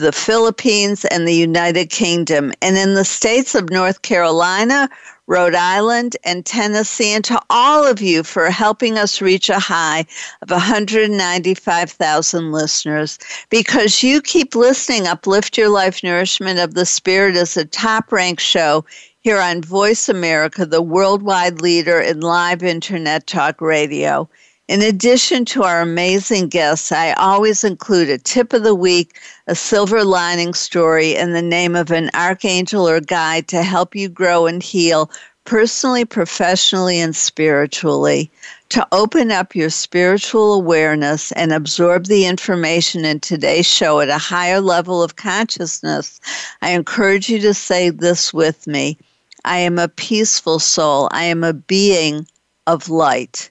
the Philippines, and the United Kingdom, and in the states of North Carolina, Rhode Island, and Tennessee, and to all of you for helping us reach a high of 195,000 listeners. Because you keep listening, Uplift Your Life Nourishment of the Spirit is a top ranked show here on Voice America, the worldwide leader in live internet talk radio. In addition to our amazing guests, I always include a tip of the week, a silver lining story, and the name of an archangel or guide to help you grow and heal personally, professionally, and spiritually. To open up your spiritual awareness and absorb the information in today's show at a higher level of consciousness, I encourage you to say this with me I am a peaceful soul, I am a being of light.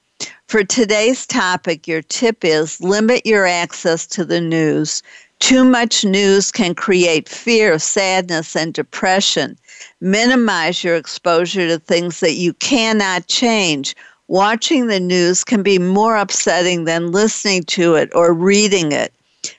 For today's topic, your tip is limit your access to the news. Too much news can create fear, sadness, and depression. Minimize your exposure to things that you cannot change. Watching the news can be more upsetting than listening to it or reading it.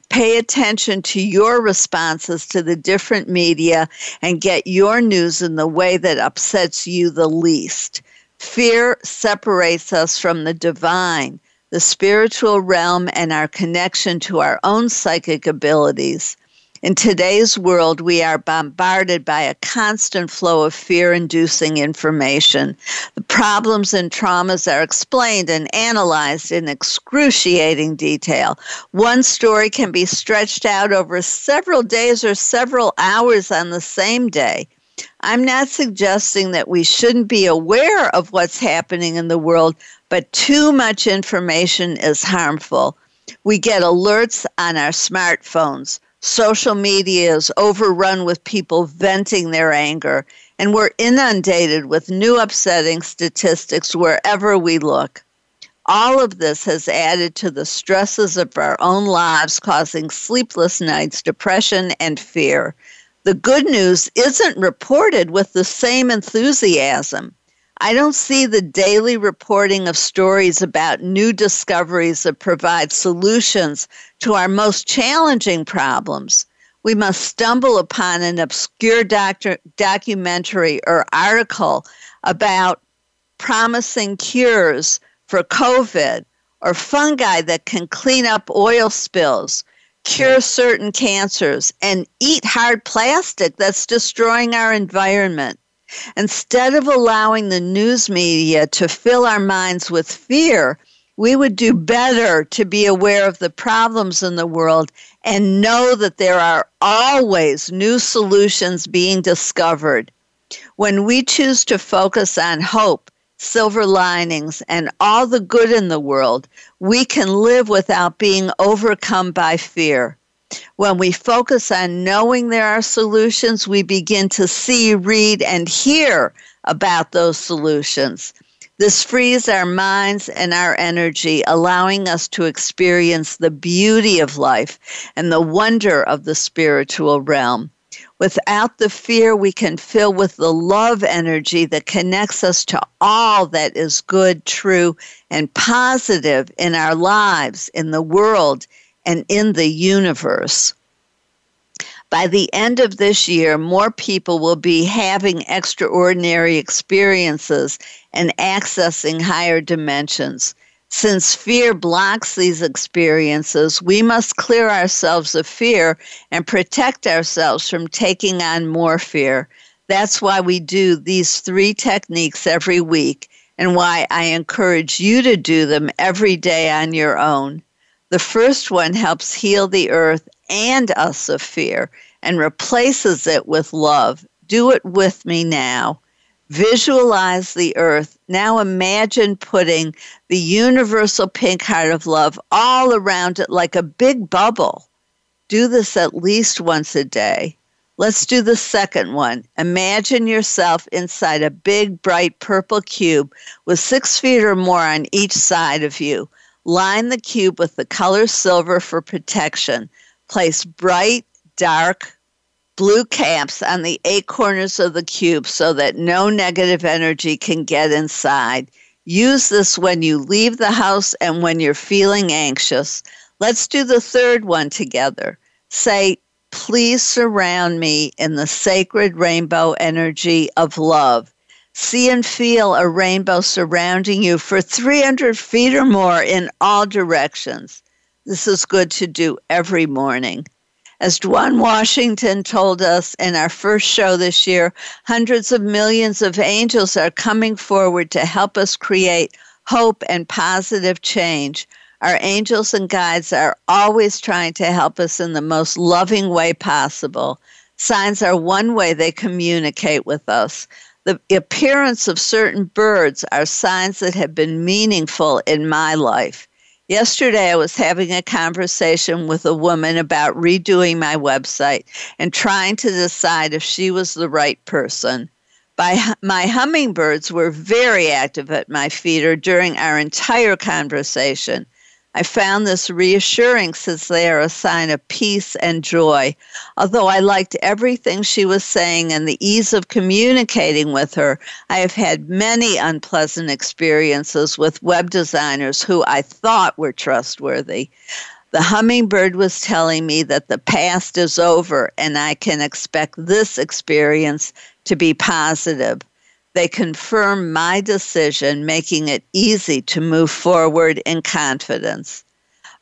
Pay attention to your responses to the different media and get your news in the way that upsets you the least. Fear separates us from the divine, the spiritual realm, and our connection to our own psychic abilities. In today's world, we are bombarded by a constant flow of fear inducing information. The problems and traumas are explained and analyzed in excruciating detail. One story can be stretched out over several days or several hours on the same day. I'm not suggesting that we shouldn't be aware of what's happening in the world, but too much information is harmful. We get alerts on our smartphones. Social media is overrun with people venting their anger, and we're inundated with new upsetting statistics wherever we look. All of this has added to the stresses of our own lives, causing sleepless nights, depression, and fear the good news isn't reported with the same enthusiasm. I don't see the daily reporting of stories about new discoveries that provide solutions to our most challenging problems. We must stumble upon an obscure doctor, documentary or article about promising cures for COVID or fungi that can clean up oil spills cure certain cancers, and eat hard plastic that's destroying our environment. Instead of allowing the news media to fill our minds with fear, we would do better to be aware of the problems in the world and know that there are always new solutions being discovered. When we choose to focus on hope, silver linings, and all the good in the world, we can live without being overcome by fear. When we focus on knowing there are solutions, we begin to see, read, and hear about those solutions. This frees our minds and our energy, allowing us to experience the beauty of life and the wonder of the spiritual realm. Without the fear, we can fill with the love energy that connects us to all that is good, true, and positive in our lives, in the world, and in the universe. By the end of this year, more people will be having extraordinary experiences and accessing higher dimensions. Since fear blocks these experiences, we must clear ourselves of fear and protect ourselves from taking on more fear. That's why we do these three techniques every week and why I encourage you to do them every day on your own. The first one helps heal the earth and us of fear and replaces it with love. Do it with me now. Visualize the earth. Now imagine putting the universal pink heart of love all around it like a big bubble. Do this at least once a day. Let's do the second one. Imagine yourself inside a big, bright purple cube with six feet or more on each side of you. Line the cube with the color silver for protection. Place bright, dark, blue caps on the eight corners of the cube so that no negative energy can get inside. Use this when you leave the house and when you're feeling anxious. Let's do the third one together. Say, Please surround me in the sacred rainbow energy of love. See and feel a rainbow surrounding you for 300 feet or more in all directions. This is good to do every morning. As Dwan Washington told us in our first show this year, hundreds of millions of angels are coming forward to help us create hope and positive change. Our angels and guides are always trying to help us in the most loving way possible. Signs are one way they communicate with us. The appearance of certain birds are signs that have been meaningful in my life. Yesterday, I was having a conversation with a woman about redoing my website and trying to decide if she was the right person. By, my hummingbirds were very active at my feeder during our entire conversation. I found this reassuring since they are a sign of peace and joy. Although I liked everything she was saying and the ease of communicating with her, I have had many unpleasant experiences with web designers who I thought were trustworthy. The hummingbird was telling me that the past is over and I can expect this experience to be positive. They confirm my decision, making it easy to move forward in confidence.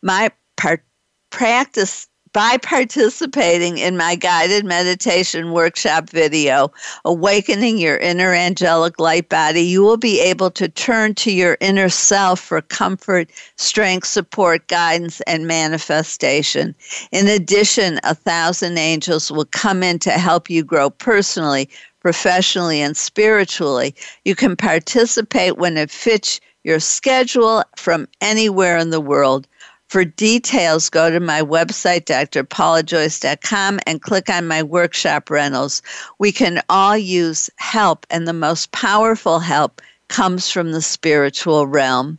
My par- practice by participating in my guided meditation workshop video, Awakening Your Inner Angelic Light Body, you will be able to turn to your inner self for comfort, strength, support, guidance, and manifestation. In addition, a thousand angels will come in to help you grow personally, professionally, and spiritually. You can participate when it fits your schedule from anywhere in the world. For details, go to my website, drpaulajoyce.com, and click on my workshop rentals. We can all use help, and the most powerful help comes from the spiritual realm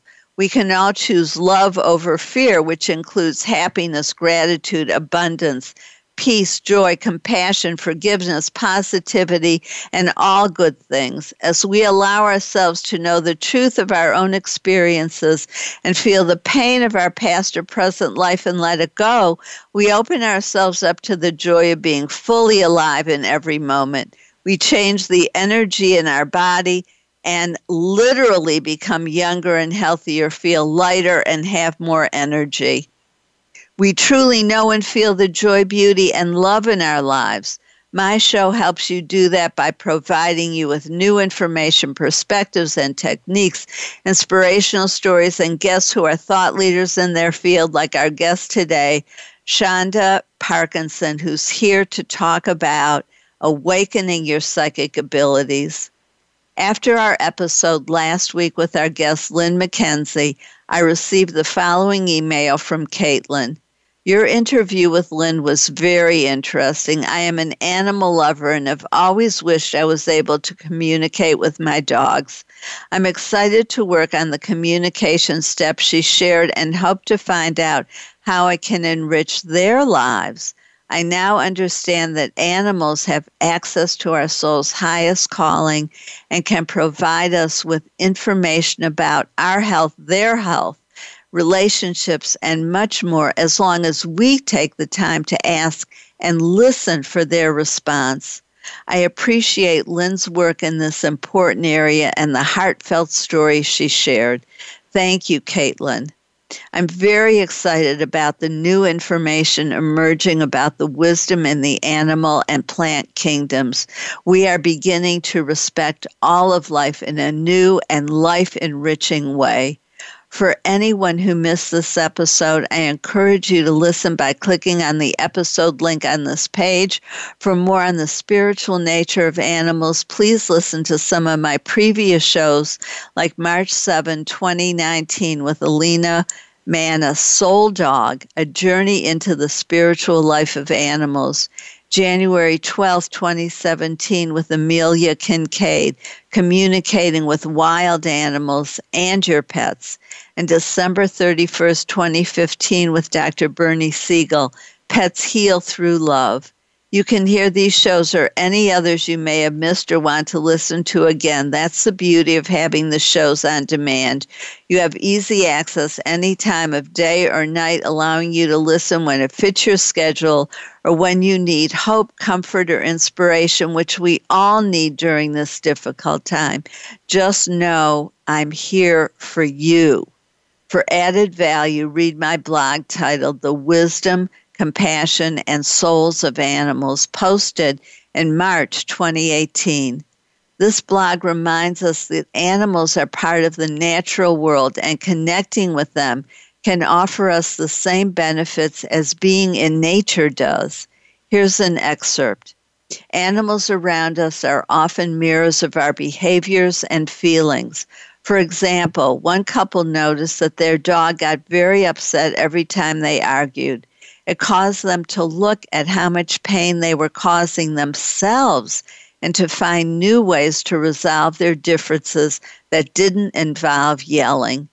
We can now choose love over fear, which includes happiness, gratitude, abundance, peace, joy, compassion, forgiveness, positivity, and all good things. As we allow ourselves to know the truth of our own experiences and feel the pain of our past or present life and let it go, we open ourselves up to the joy of being fully alive in every moment. We change the energy in our body and literally become younger and healthier, feel lighter, and have more energy. We truly know and feel the joy, beauty, and love in our lives. My show helps you do that by providing you with new information, perspectives, and techniques, inspirational stories, and guests who are thought leaders in their field, like our guest today, Chanda Parkinson, who's here to talk about awakening your psychic abilities. After our episode last week with our guest Lynn McKenzie, I received the following email from Caitlin. Your interview with Lynn was very interesting. I am an animal lover and have always wished I was able to communicate with my dogs. I'm excited to work on the communication steps she shared and hope to find out how I can enrich their lives. I now understand that animals have access to our soul's highest calling and can provide us with information about our health, their health, relationships, and much more as long as we take the time to ask and listen for their response. I appreciate Lynn's work in this important area and the heartfelt story she shared. Thank you, Caitlin. I'm very excited about the new information emerging about the wisdom in the animal and plant kingdoms. We are beginning to respect all of life in a new and life enriching way. For anyone who missed this episode, I encourage you to listen by clicking on the episode link on this page. For more on the spiritual nature of animals, please listen to some of my previous shows, like March 7, 2019, with Elena Mannes, Soul Dog, A Journey into the Spiritual Life of Animals. January 12, 2017, with Amelia Kinkade, communicating with wild animals and your pets. And December 31st, 2015, with Dr. Bernie Siegel, Pets Heal Through Love. You can hear these shows or any others you may have missed or want to listen to again. That's the beauty of having the shows on demand. You have easy access any time of day or night, allowing you to listen when it fits your schedule or when you need hope, comfort, or inspiration, which we all need during this difficult time. Just know I'm here for you. For added value, read my blog titled The Wisdom Compassion, and Souls of Animals, posted in March 2018. This blog reminds us that animals are part of the natural world and connecting with them can offer us the same benefits as being in nature does. Here's an excerpt. Animals around us are often mirrors of our behaviors and feelings. For example, one couple noticed that their dog got very upset every time they argued. It caused them to look at how much pain they were causing themselves and to find new ways to resolve their differences that didn't involve yelling.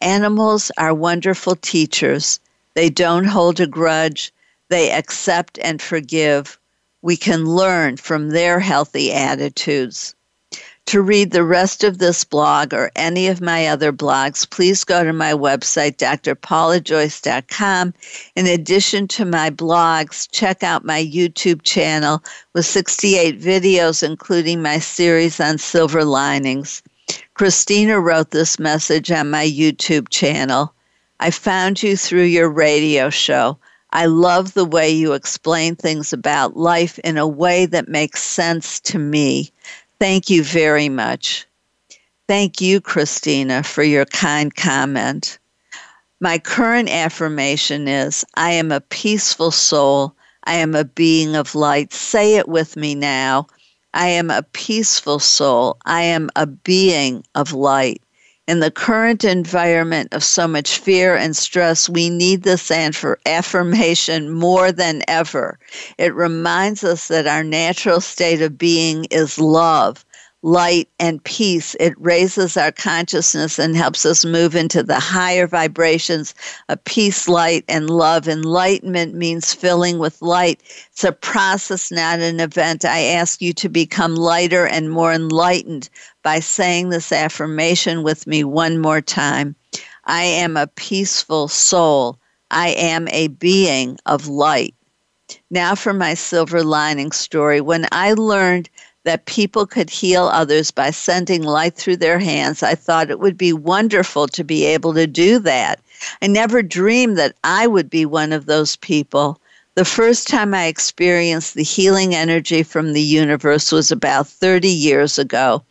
Animals are wonderful teachers. They don't hold a grudge, they accept and forgive. We can learn from their healthy attitudes. To read the rest of this blog or any of my other blogs, please go to my website, drpaulajoyce.com. In addition to my blogs, check out my YouTube channel with 68 videos, including my series on silver linings. Christina wrote this message on my YouTube channel. I found you through your radio show. I love the way you explain things about life in a way that makes sense to me. Thank you very much. Thank you, Christina, for your kind comment. My current affirmation is I am a peaceful soul. I am a being of light. Say it with me now. I am a peaceful soul. I am a being of light. In the current environment of so much fear and stress, we need this affirmation more than ever. It reminds us that our natural state of being is love, light, and peace. It raises our consciousness and helps us move into the higher vibrations of peace, light, and love. Enlightenment means filling with light. It's a process, not an event. I ask you to become lighter and more enlightened by saying this affirmation with me one more time. I am a peaceful soul. I am a being of light. Now for my silver lining story. When I learned that people could heal others by sending light through their hands, I thought it would be wonderful to be able to do that. I never dreamed that I would be one of those people. The first time I experienced the healing energy from the universe was about 30 years ago.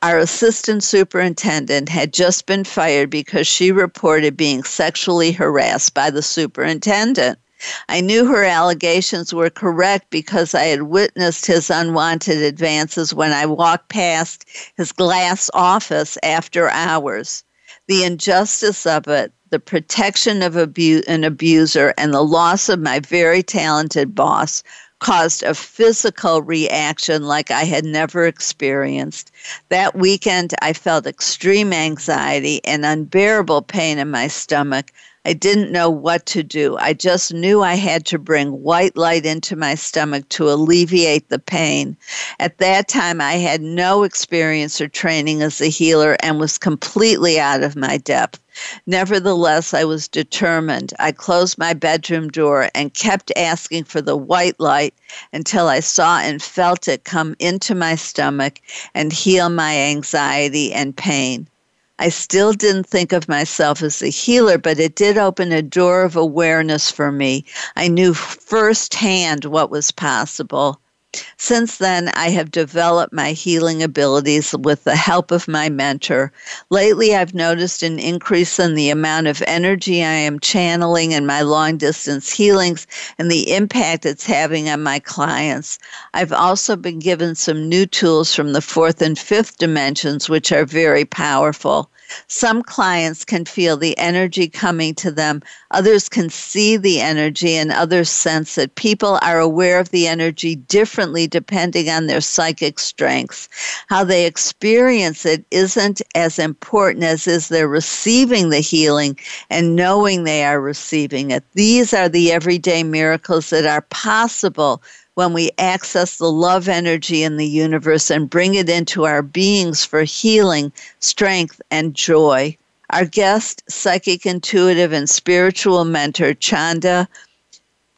Our assistant superintendent had just been fired because she reported being sexually harassed by the superintendent. I knew her allegations were correct because I had witnessed his unwanted advances when I walked past his glass office after hours. The injustice of it, the protection of abu- an abuser, and the loss of my very talented boss caused a physical reaction like I had never experienced. That weekend, I felt extreme anxiety and unbearable pain in my stomach. I didn't know what to do. I just knew I had to bring white light into my stomach to alleviate the pain. At that time, I had no experience or training as a healer and was completely out of my depth. Nevertheless, I was determined. I closed my bedroom door and kept asking for the white light until I saw and felt it come into my stomach and heal my anxiety and pain. I still didn't think of myself as a healer, but it did open a door of awareness for me. I knew firsthand what was possible. Since then, I have developed my healing abilities with the help of my mentor. Lately, I've noticed an increase in the amount of energy I am channeling in my long distance healings and the impact it's having on my clients. I've also been given some new tools from the fourth and fifth dimensions, which are very powerful. Some clients can feel the energy coming to them, others can see the energy, and others sense it. People are aware of the energy differently depending on their psychic strengths. How they experience it isn't as important as is their receiving the healing and knowing they are receiving it. These are the everyday miracles that are possible when we access the love energy in the universe and bring it into our beings for healing, strength, and joy. Our guest, psychic, intuitive, and spiritual mentor, Chanda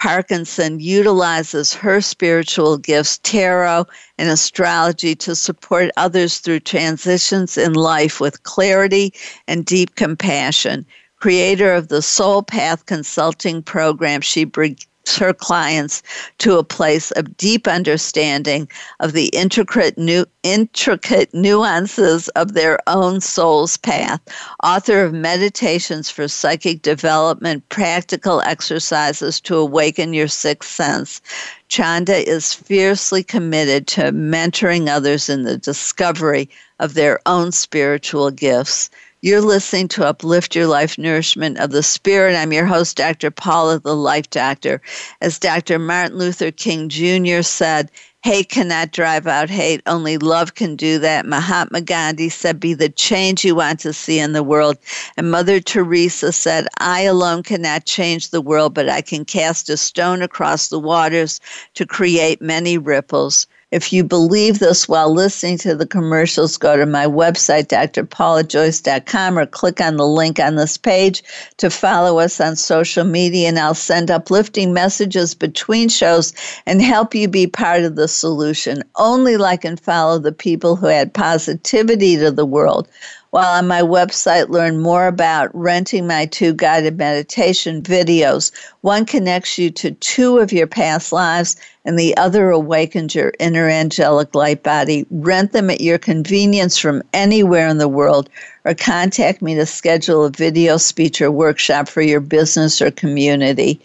Parkinson, utilizes her spiritual gifts, tarot, and astrology to support others through transitions in life with clarity and deep compassion. Creator of the Soul Path Consulting Program, she brings her clients to a place of deep understanding of the intricate, nu- intricate nuances of their own soul's path. Author of Meditations for Psychic Development, Practical Exercises to Awaken Your Sixth Sense. Chanda is fiercely committed to mentoring others in the discovery of their own spiritual gifts. You're listening to Uplift Your Life Nourishment of the Spirit. I'm your host, Dr. Paula, the Life Doctor. As Dr. Martin Luther King Jr. said, Hate cannot drive out hate. Only love can do that. Mahatma Gandhi said, Be the change you want to see in the world. And Mother Teresa said, I alone cannot change the world, but I can cast a stone across the waters to create many ripples. If you believe this while listening to the commercials, go to my website, drpaulajoyce.com, or click on the link on this page to follow us on social media, and I'll send uplifting messages between shows and help you be part of the solution. Only like and follow the people who add positivity to the world while on my website, learn more about renting my two guided meditation videos. One connects you to two of your past lives, and the other awakens your inner angelic light body. Rent them at your convenience from anywhere in the world, or contact me to schedule a video speech or workshop for your business or community.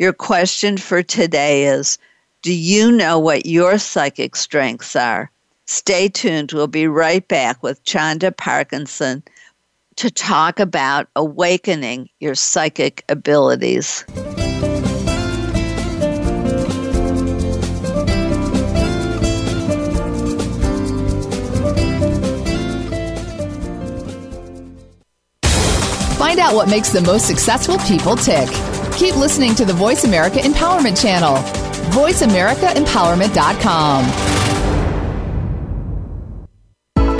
Your question for today is Do you know what your psychic strengths are? Stay tuned. We'll be right back with Chanda Parkinson to talk about awakening your psychic abilities. Find out what makes the most successful people tick. Keep listening to the Voice America Empowerment Channel. VoiceAmericaEmpowerment.com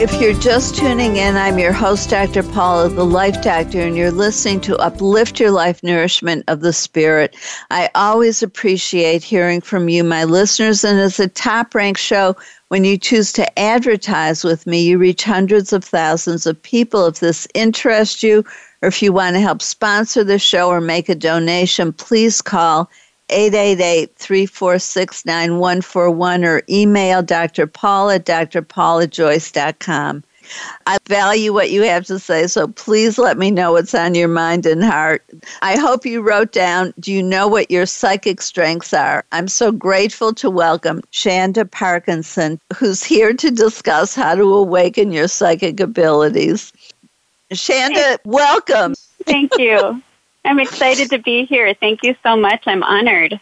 If you're just tuning in, I'm your host, Dr. Paula, the Life Doctor, and you're listening to Uplift Your Life Nourishment of the Spirit. I always appreciate hearing from you, my listeners, and it's a top ranked show when you choose to advertise with me, you reach hundreds of thousands of people. If this interests you, or if you want to help sponsor the show or make a donation, please call 888 346 9141 or email Dr. Paul at drpaulajoyce.com. I value what you have to say, so please let me know what's on your mind and heart. I hope you wrote down Do you know what your psychic strengths are? I'm so grateful to welcome Chanda Parkinson, who's here to discuss how to awaken your psychic abilities. Chanda, welcome. Thank you. I'm excited to be here. Thank you so much. I'm honored.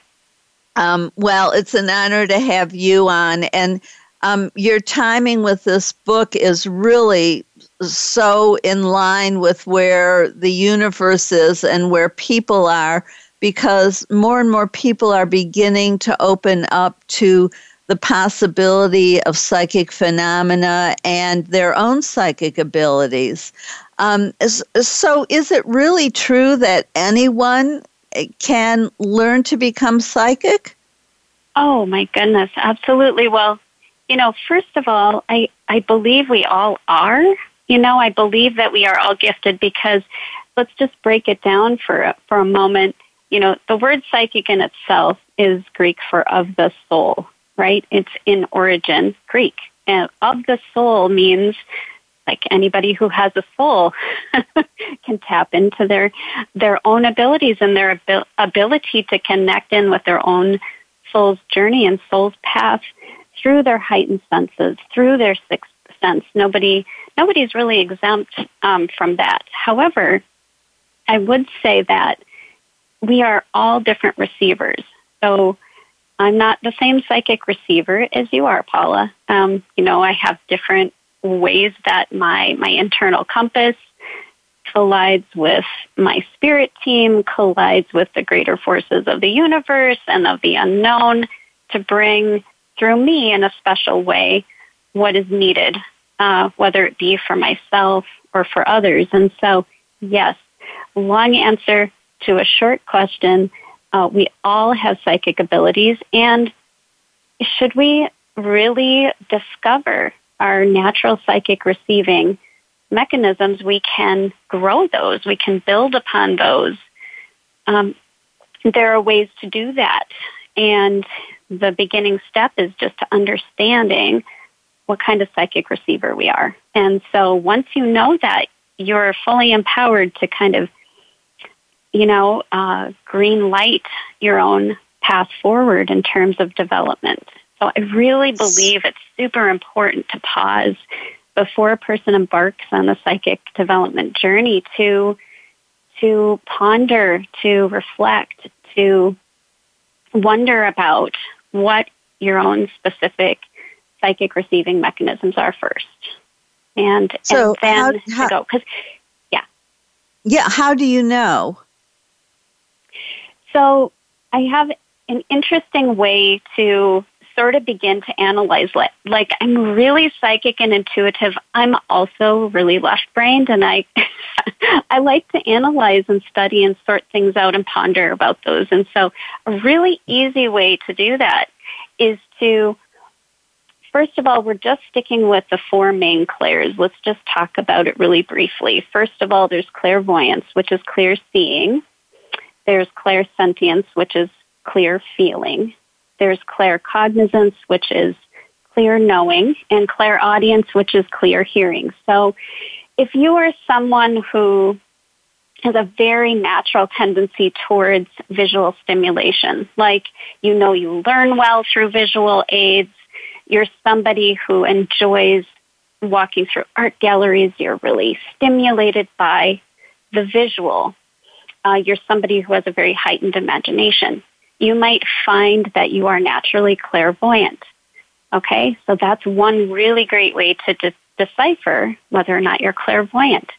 Um, well, it's an honor to have you on. And um, your timing with this book is really so in line with where the universe is and where people are because more and more people are beginning to open up to the possibility of psychic phenomena and their own psychic abilities. Um, so, is it really true that anyone can learn to become psychic? Oh, my goodness, absolutely. Well, you know, first of all, I, I believe we all are. You know, I believe that we are all gifted because let's just break it down for for a moment. You know, the word psychic in itself is Greek for of the soul, right? It's in origin Greek. And of the soul means like anybody who has a soul can tap into their their own abilities and their abil- ability to connect in with their own soul's journey and soul's path through their heightened senses, through their sixth sense. Nobody, nobody's really exempt um, from that. However, I would say that we are all different receivers. So I'm not the same psychic receiver as you are, Paula. Um, you know, I have different ways that my my internal compass collides with my spirit team, collides with the greater forces of the universe and of the unknown to bring through me in a special way what is needed, uh, whether it be for myself or for others. And so, yes, long answer to a short question. Uh, we all have psychic abilities, and should we really discover our natural psychic receiving mechanisms, we can grow those, we can build upon those. Um, there are ways to do that. And the beginning step is just to understanding what kind of psychic receiver we are. And so once you know that, you're fully empowered to kind of, you know, uh, green light your own path forward in terms of development. So I really believe it's super important to pause before a person embarks on the psychic development journey to to ponder, to reflect, to wonder about what your own specific psychic receiving mechanisms are first. And, so and then how, how, to go. Because, yeah. Yeah, how do you know? So I have an interesting way to sort of begin to analyze like, like I'm really psychic and intuitive. I'm also really left brained and I I like to analyze and study and sort things out and ponder about those. And so a really easy way to do that is to First of all, we're just sticking with the four main clairs. Let's just talk about it really briefly. First of all, there's clairvoyance, which is clear seeing. There's clairsentience, which is clear feeling. There's claircognizance, which is clear knowing, and clairaudience, which is clear hearing. So if you are someone who has a very natural tendency towards visual stimulation, like you know you learn well through visual aids, you're somebody who enjoys walking through art galleries, you're really stimulated by the visual, uh, you're somebody who has a very heightened imagination you might find that you are naturally clairvoyant. Okay, so that's one really great way to de- decipher whether or not you're clairvoyant.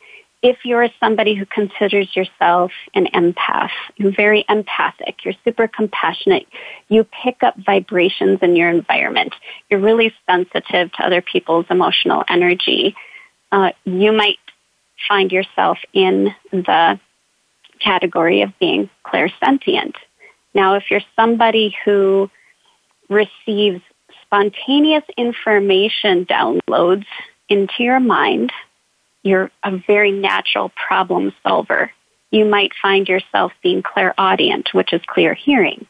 If you're somebody who considers yourself an empath, you're very empathic, you're super compassionate, you pick up vibrations in your environment, you're really sensitive to other people's emotional energy, uh, you might find yourself in the category of being clairsentient. Now, if you're somebody who receives spontaneous information downloads into your mind, you're a very natural problem solver. You might find yourself being clairaudient, which is clear hearing.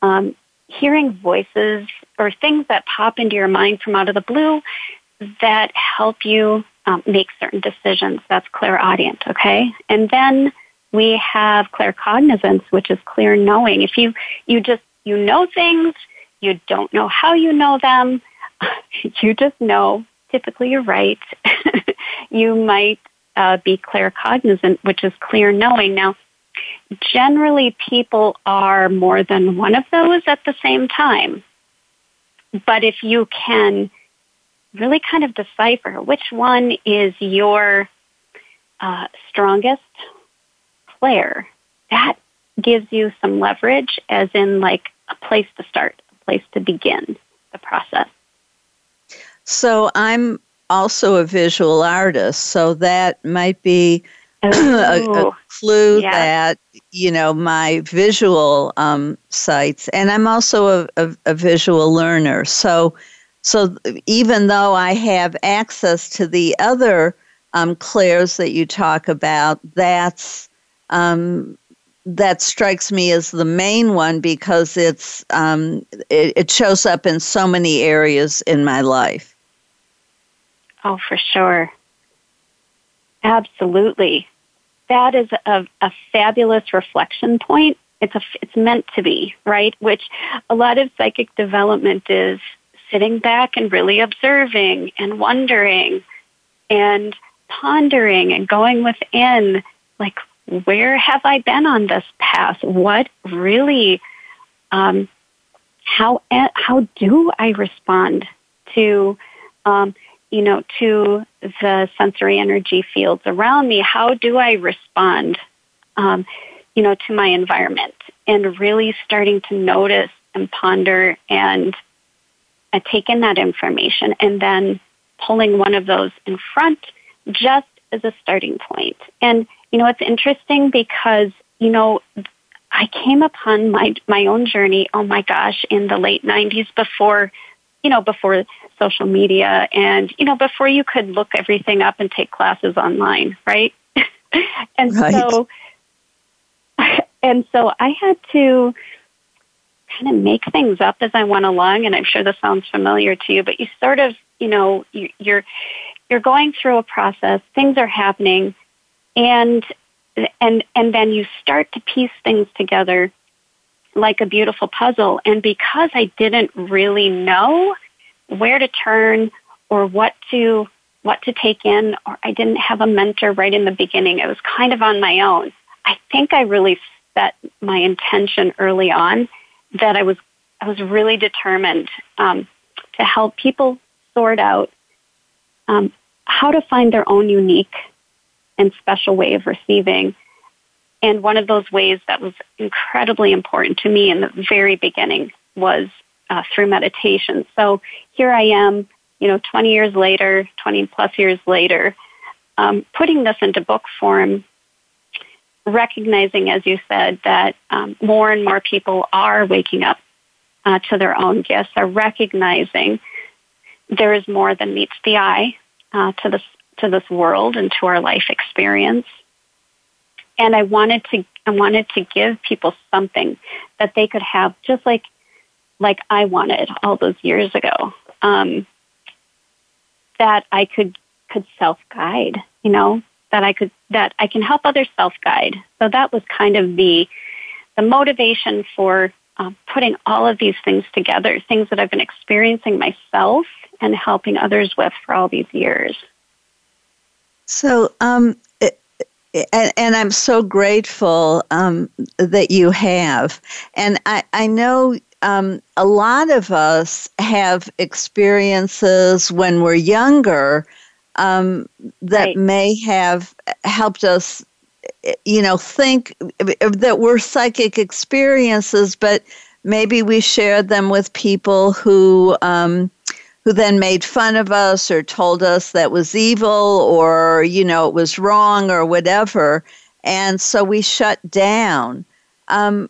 Um, hearing voices or things that pop into your mind from out of the blue that help you um, make certain decisions. That's clairaudient, okay? And then we have claircognizance, which is clear knowing. If you, you just, you know things, you don't know how you know them, you just know, typically you're right. you might uh, be claircognizant, which is clear knowing. Now, generally people are more than one of those at the same time. But if you can really kind of decipher which one is your uh, strongest declare, that gives you some leverage, as in like a place to start, a place to begin the process. So I'm also a visual artist, so that might be a, a, clue yeah. that you know my visual um, sites, and I'm also a, a, a visual learner. So, so even though I have access to the other um, clairs that you talk about, that's um, that strikes me as the main one because it's um, it, it, shows up in so many areas in my life. Oh, for sure, absolutely. That is a, a fabulous reflection point. It's a it's meant to be right, which a lot of psychic development is sitting back and really observing and wondering and pondering and going within like where have I been on this path? What really, um, how how do I respond to, um, you know, to the sensory energy fields around me? How do I respond, um, you know, to my environment? And really starting to notice and ponder and uh, take in that information, and then pulling one of those in front just as a starting point. And you know, it's interesting because, you know, I came upon my my own journey, oh my gosh, in the late 90s before, you know, before social media and, you know, before you could look everything up and take classes online, right? and right. so and so I had to kind of make things up as I went along and I'm sure this sounds familiar to you, but you sort of, you know, you're you're going through a process, things are happening and and and then you start to piece things together like a beautiful puzzle. And because I didn't really know where to turn or what to what to take in, or I didn't have a mentor right in the beginning, I was kind of on my own. I think I really set my intention early on that I was I was really determined um, to help people sort out um, how to find their own unique and special way of receiving. And one of those ways that was incredibly important to me in the very beginning was uh, through meditation. So here I am, you know, 20 years later, 20 plus years later, um, putting this into book form, recognizing, as you said, that um, more and more people are waking up uh, to their own gifts, are recognizing there is more than meets the eye uh, to this to this world and to our life experience. And I wanted to I wanted to give people something that they could have, just like like I wanted all those years ago. Um, that I could could self guide, you know, that I could that I can help others self guide. So that was kind of the the motivation for uh, putting all of these things together, things that I've been experiencing myself and helping others with for all these years. So, um, and, and, I'm so grateful um, that you have. And I, I know um, a lot of us have experiences when we're younger um, that right. may have helped us, you know, think that were psychic experiences, but maybe we shared them with people who um, who then made fun of us or told us that was evil or, you know, it was wrong or whatever. And so we shut down. Um,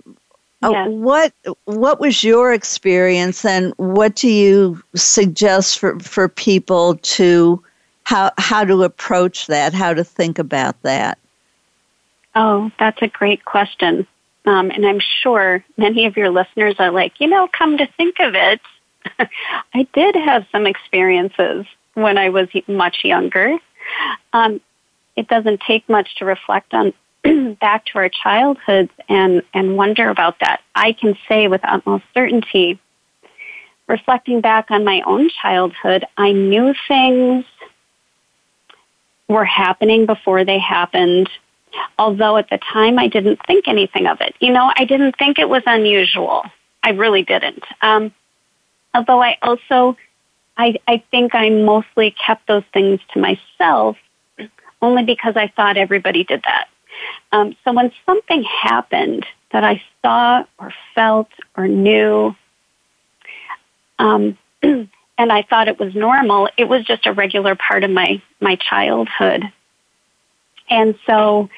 uh. What what was your experience, and what do you suggest for, for people to how how to approach that, how to think about that? Oh, that's a great question, um, and I'm sure many of your listeners are like, you know, come to think of it, I did have some experiences when I was much younger. Um, it doesn't take much to reflect on back to our childhoods and, and wonder about that. I can say with utmost certainty, reflecting back on my own childhood, I knew things were happening before they happened. Although at the time I didn't think anything of it. You know, I didn't think it was unusual. I really didn't. Um, Although I also, I, I think I mostly kept those things to myself only because I thought everybody did that. Um, so when something happened that I saw or felt or knew, um, and I thought it was normal, it was just a regular part of my, my childhood. And so,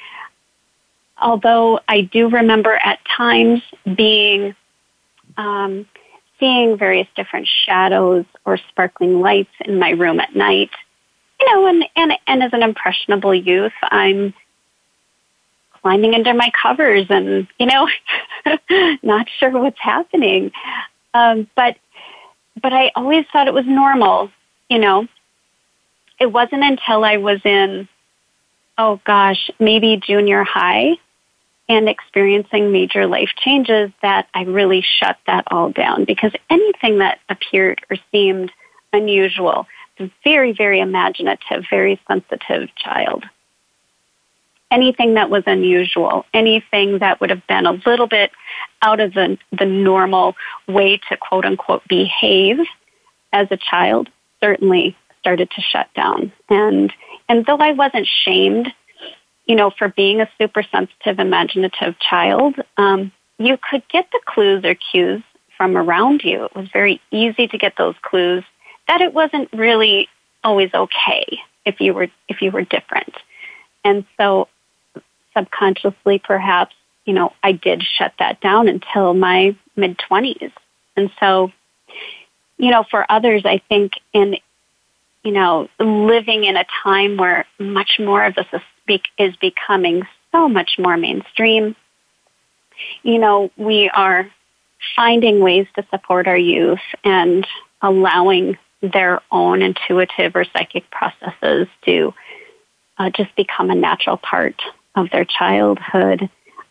although I do remember at times being um, seeing various different shadows or sparkling lights in my room at night. You know, and, and, and as an impressionable youth, I'm climbing under my covers and, you know, not sure what's happening. Um, but, but I always thought it was normal, you know. It wasn't until I was in, oh gosh, maybe junior high and experiencing major life changes that I really shut that all down because anything that appeared or seemed unusual, very, very imaginative, very sensitive child. Anything that was unusual, anything that would have been a little bit out of the, the normal way to quote unquote behave as a child, certainly started to shut down. And, and though I wasn't shamed you know, for being a super sensitive, imaginative child, um, you could get the clues or cues from around you. It was very easy to get those clues that it wasn't really always okay if you were if you were different. And so subconsciously perhaps, you know, I did shut that down until my mid 20s. And so you know, for others I think in you know, living in a time where much more of this is becoming so much more mainstream. You know, we are finding ways to support our youth and allowing their own intuitive or psychic processes to uh, just become a natural part of their childhood.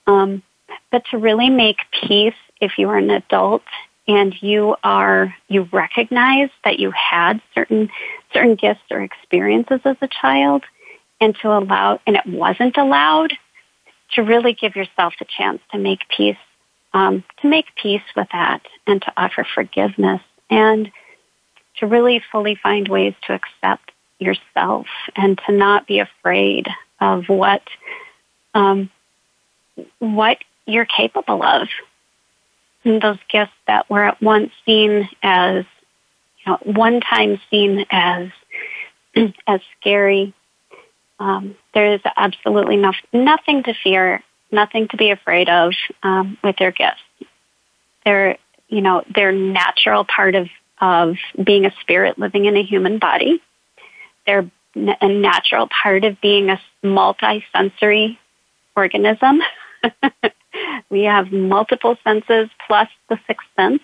Um, but to really make peace if you are an adult and you are you recognize that you had certain certain gifts or experiences as a child and to allow and it wasn't allowed to really give yourself the chance to make peace um, to make peace with that and to offer forgiveness and to really fully find ways to accept yourself and to not be afraid of what um, what you're capable of. And those gifts that were at once seen as, you know, one time seen as as scary. Um, there is absolutely no, nothing to fear, nothing to be afraid of um, with your gifts. They're, you know, they're natural part of of being a spirit living in a human body. They're a natural part of being a multi-sensory organism. we have multiple senses plus the sixth sense.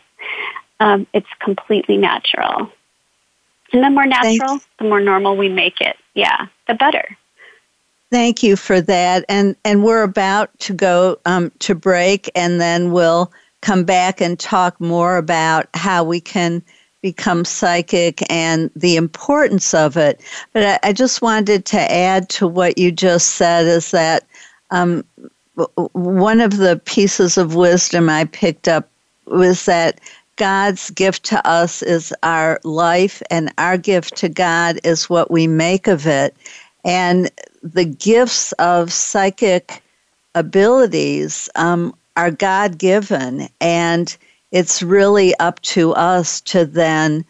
Um, it's completely natural. And the more natural, Thanks. the more normal we make it. Yeah, the better. Thank you for that. And and we're about to go um, to break, and then we'll come back and talk more about how we can become psychic and the importance of it. But I, I just wanted to add to what you just said is that um, one of the pieces of wisdom I picked up was that God's gift to us is our life, and our gift to God is what we make of it. And the gifts of psychic abilities um, are God given, and it's really up to us to then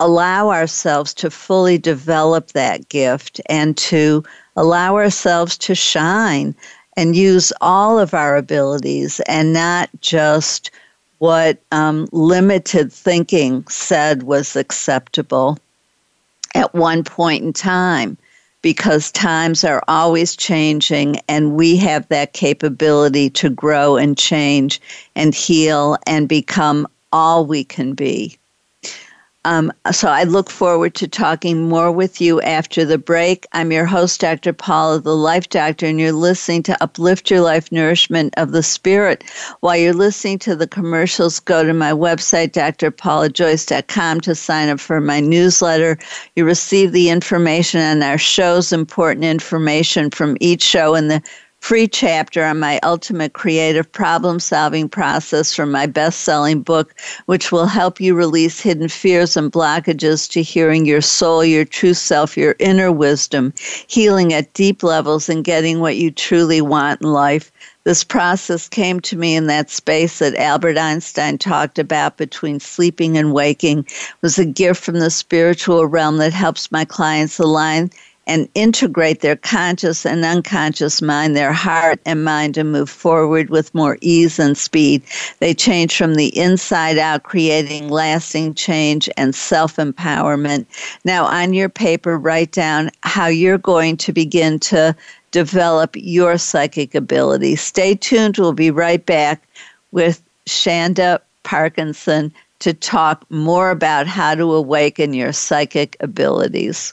allow ourselves to fully develop that gift and to allow ourselves to shine and use all of our abilities and not just what um, limited thinking said was acceptable at one point in time because times are always changing and we have that capability to grow and change and heal and become all we can be. Um, so I look forward to talking more with you after the break. I'm your host, Dr. Paula, the Life Doctor, and you're listening to Uplift Your Life Nourishment of the Spirit. While you're listening to the commercials, go to my website, drpaulajoyce.com, to sign up for my newsletter. You receive the information on our shows, important information from each show in the free chapter on my ultimate creative problem solving process from my best selling book, which will help you release hidden fears and blockages to hearing your soul, your true self, your inner wisdom, healing at deep levels, and getting what you truly want in life. This process came to me in that space that Albert Einstein talked about between sleeping and waking. It was a gift from the spiritual realm that helps my clients align and integrate their conscious and unconscious mind, their heart and mind to move forward with more ease and speed. They change from the inside out, creating lasting change and self empowerment. Now, on your paper, write down how you're going to begin to develop your psychic ability. Stay tuned. We'll be right back with Chanda Parkinson to talk more about how to awaken your psychic abilities.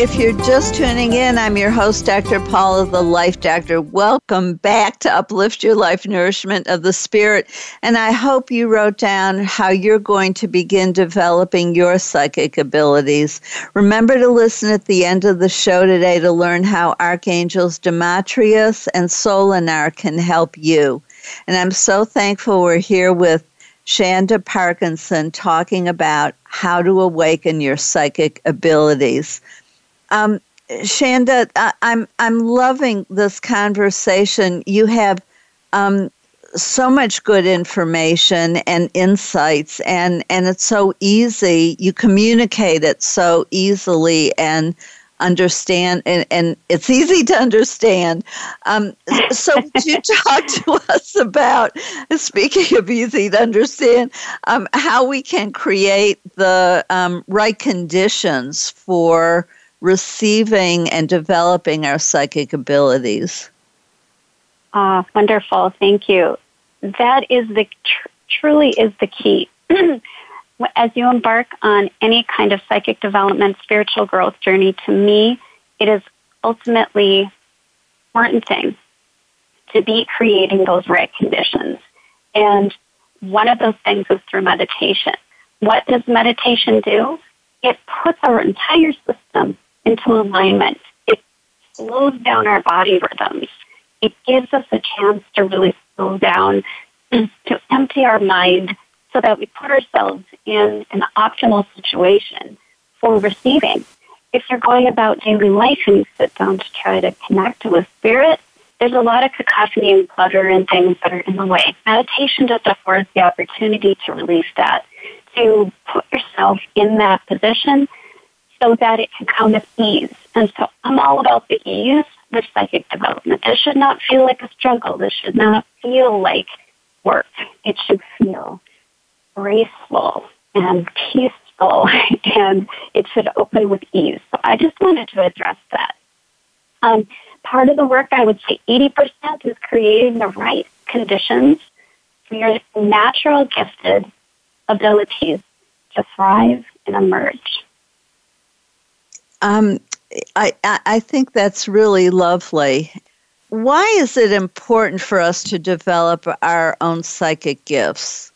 If you're just tuning in, I'm your host, Dr. Paula, the Life Doctor. Welcome back to Uplift Your Life Nourishment of the Spirit. And I hope you wrote down how you're going to begin developing your psychic abilities. Remember to listen at the end of the show today to learn how archangels Demetrius and Solinar can help you. And I'm so thankful we're here with Chanda Parkinson talking about how to awaken your psychic abilities. Um, Chanda, I, I'm I'm loving this conversation. You have um, so much good information and insights, and and it's so easy. You communicate it so easily and understand, and, and it's easy to understand. Um, so, could you talk to us about, speaking of easy to understand, um, how we can create the um, right conditions for receiving and developing our psychic abilities. Ah, wonderful. Thank you. That is the tr- truly is the key. As you embark on any kind of psychic development, spiritual growth journey, to me, it is ultimately important thing to be creating those right conditions. And one of those things is through meditation. What does meditation do? It puts our entire system into alignment. It slows down our body rhythms. It gives us a chance to really slow down, to empty our mind so that we put ourselves in an optimal situation for receiving. If you're going about daily life and you sit down to try to connect with spirit, there's a lot of cacophony and clutter and things that are in the way. Meditation just affords the opportunity to release that, to put yourself in that position so that it can come with ease. And so I'm all about the ease with psychic development. This should not feel like a struggle. This should not feel like work. It should feel graceful and peaceful and it should open with ease. So I just wanted to address that. Um, part of the work, I would say 80% is creating the right conditions for your natural gifted abilities to thrive and emerge. Um, I, I think that's really lovely. Why is it important for us to develop our own psychic gifts?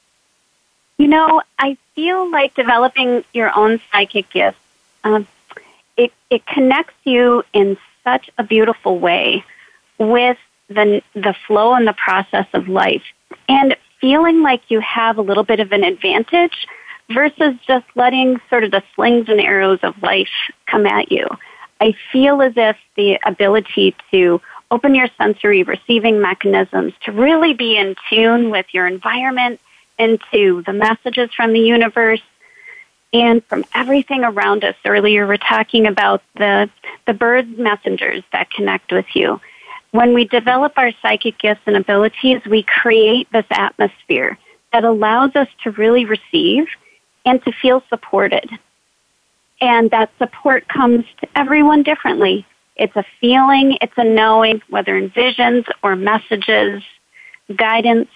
You know, I feel like developing your own psychic gifts, um, it, it connects you in such a beautiful way with the, the flow and the process of life. And feeling like you have a little bit of an advantage versus just letting sort of the slings and arrows of life come at you. I feel as if the ability to open your sensory receiving mechanisms to really be in tune with your environment and to the messages from the universe and from everything around us. Earlier, we're talking about the, the bird messengers that connect with you. When we develop our psychic gifts and abilities, we create this atmosphere that allows us to really receive and to feel supported. And that support comes to everyone differently. It's a feeling, it's a knowing, whether in visions or messages, guidance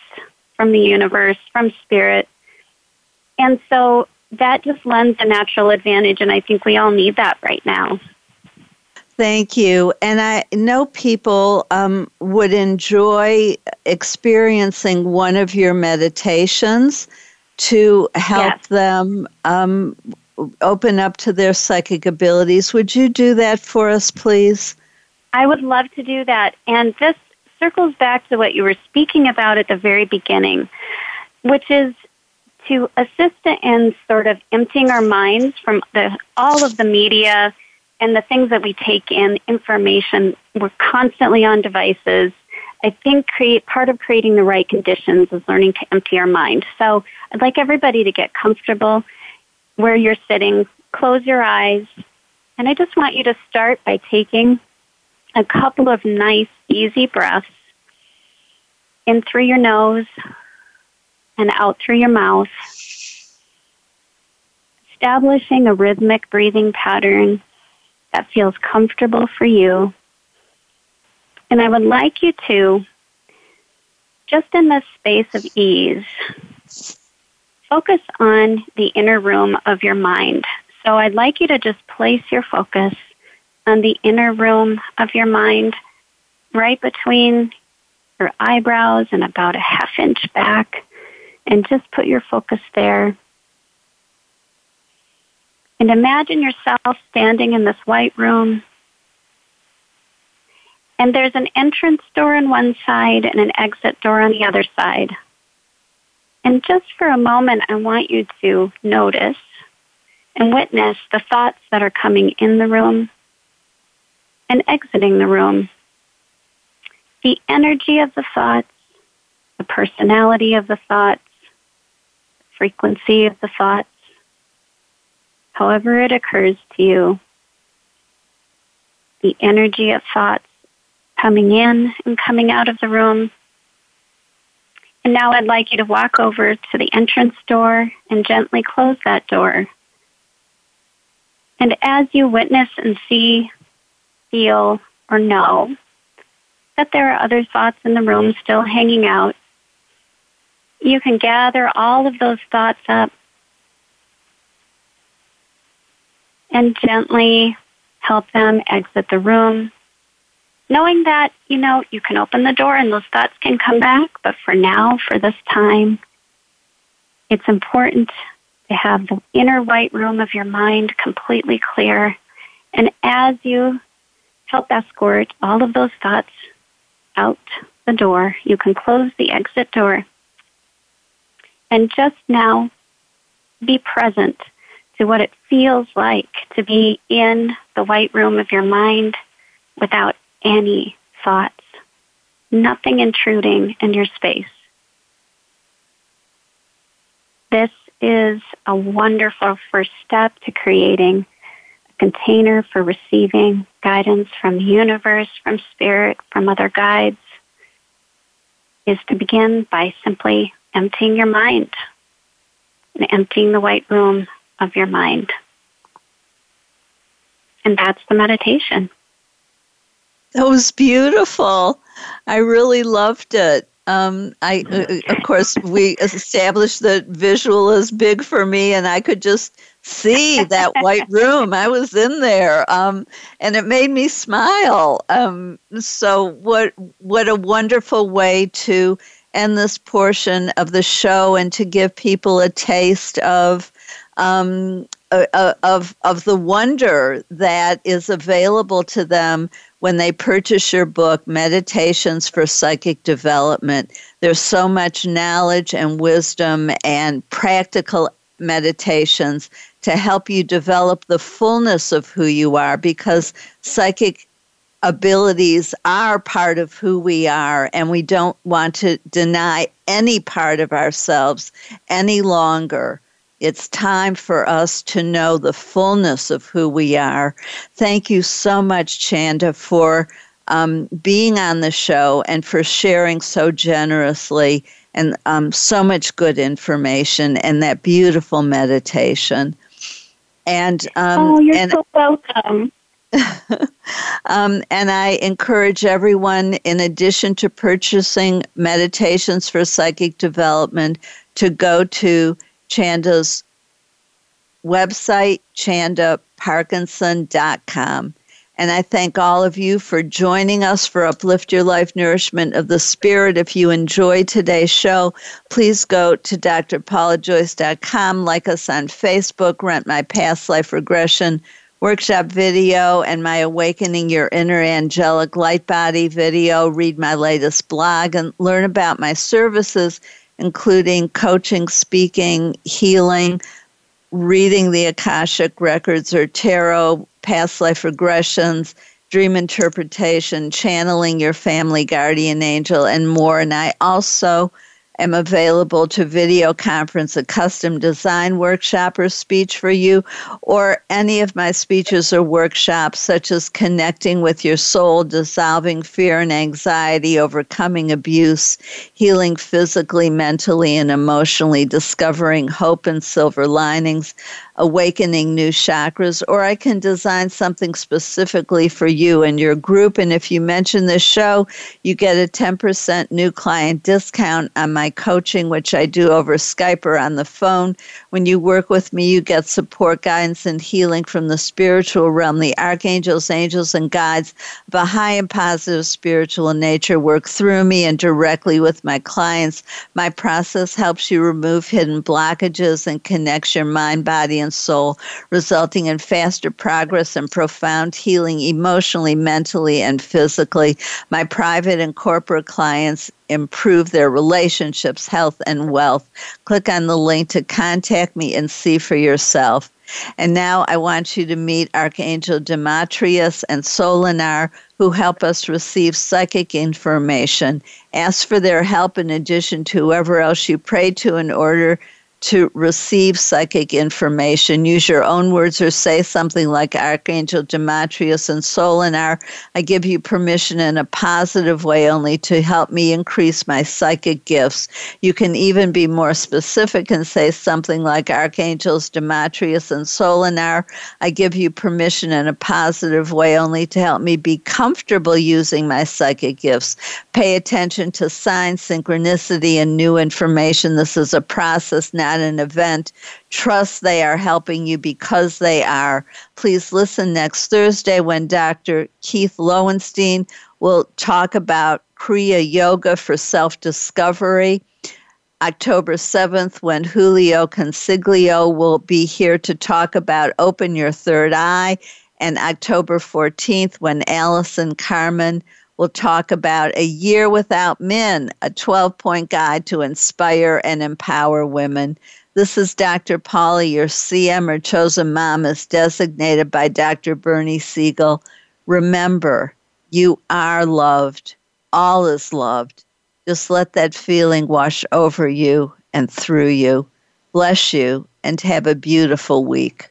from the universe, from spirit. And so that just lends a natural advantage, and I think we all need that right now. Thank you. And I know people um, would enjoy experiencing one of your meditations to help yes. them um, open up to their psychic abilities. Would you do that for us, please? I would love to do that. And this circles back to what you were speaking about at the very beginning, which is to assist in sort of emptying our minds from the, all of the media and the things that we take in, information. We're constantly on devices. I think create part of creating the right conditions is learning to empty our mind. So I'd like everybody to get comfortable where you're sitting, close your eyes, and I just want you to start by taking a couple of nice, easy breaths in through your nose and out through your mouth, establishing a rhythmic breathing pattern that feels comfortable for you. And I would like you to, just in this space of ease, focus on the inner room of your mind. So I'd like you to just place your focus on the inner room of your mind, right between your eyebrows and about a half inch back, and just put your focus there. And imagine yourself standing in this white room. And there's an entrance door on one side and an exit door on the other side. And just for a moment, I want you to notice and witness the thoughts that are coming in the room and exiting the room. The energy of the thoughts, the personality of the thoughts, the frequency of the thoughts, however it occurs to you, the energy of thoughts coming in and coming out of the room. And now I'd like you to walk over to the entrance door and gently close that door. And as you witness and see, feel, or know that there are other thoughts in the room still hanging out, you can gather all of those thoughts up and gently help them exit the room. Knowing that, you know, you can open the door and those thoughts can come back, but for now, for this time, it's important to have the inner white room of your mind completely clear. And as you help escort all of those thoughts out the door, you can close the exit door. And just now, be present to what it feels like to be in the white room of your mind without any thoughts, nothing intruding in your space. This is a wonderful first step to creating a container for receiving guidance from the universe, from spirit, from other guides, is to begin by simply emptying your mind and emptying the white room of your mind. And that's the meditation. That was beautiful. I really loved it. Um, I, uh, of course, we established that visual is big for me, and I could just see that white room. I was in there, um, and it made me smile. Um, so, what what a wonderful way to end this portion of the show, and to give people a taste of um, uh, uh, of of the wonder that is available to them when they purchase your book, Meditations for Psychic Development. There's so much knowledge and wisdom and practical meditations to help you develop the fullness of who you are because psychic abilities are part of who we are, and we don't want to deny any part of ourselves any longer. It's time for us to know the fullness of who we are. Thank you so much, Chanda, for um, being on the show and for sharing so generously and um, so much good information and that beautiful meditation. And um, oh, you're and, so welcome. um, and I encourage everyone, in addition to purchasing meditations for psychic development, to go to Chanda's website, chandaparkinson.com. And I thank all of you for joining us for Uplift Your Life Nourishment of the Spirit. If you enjoyed today's show, please go to drpaulajoyce.com, like us on Facebook, rent my past life regression workshop video and my Awakening Your Inner Angelic Light Body video, read my latest blog, and learn about my services including coaching, speaking, healing, reading the Akashic records or tarot, past life regressions, dream interpretation, channeling your family guardian angel, and more. And I also am available to video conference a custom design workshop or speech for you, or any of my speeches or workshops, such as connecting with your soul, dissolving fear and anxiety, overcoming abuse, healing physically, mentally, and emotionally, discovering hope and silver linings, awakening new chakras, or I can design something specifically for you and your group. And if you mention this show, you get a 10% new client discount on my coaching, which I do over Skype or on the phone. When you work with me, you get support, guidance, and healing from the spiritual realm. The archangels, angels, and guides of a high and positive spiritual nature work through me and directly with my clients. My process helps you remove hidden blockages and connects your mind, body, and and soul, resulting in faster progress and profound healing emotionally, mentally, and physically. My private and corporate clients improve their relationships, health, and wealth. Click on the link to contact me and see for yourself. And now I want you to meet Archangel Demetrius and Solinar, who help us receive psychic information. Ask for their help in addition to whoever else you pray to in order to receive psychic information. Use your own words or say something like Archangel Demetrius and Solinar. I give you permission in a positive way only to help me increase my psychic gifts. You can even be more specific and say something like Archangels Demetrius and Solinar. I give you permission in a positive way only to help me be comfortable using my psychic gifts. Pay attention to signs, synchronicity, and new information. This is a process now at an event. Trust they are helping you because they are. Please listen next Thursday when Dr. Keith Lowenstein will talk about Kriya Yoga for self discovery. October 7th, when Julio Consiglio will be here to talk about Open Your Third Eye, and October 14th, when Allison Carmen will talk about A Year Without Men, a 12 point guide to inspire and empower women. This is Dr. Paula, your CM or chosen mom, as designated by Dr. Bernie Siegel. Remember, you are loved. All is loved. Just let that feeling wash over you and through you. Bless you and have a beautiful week.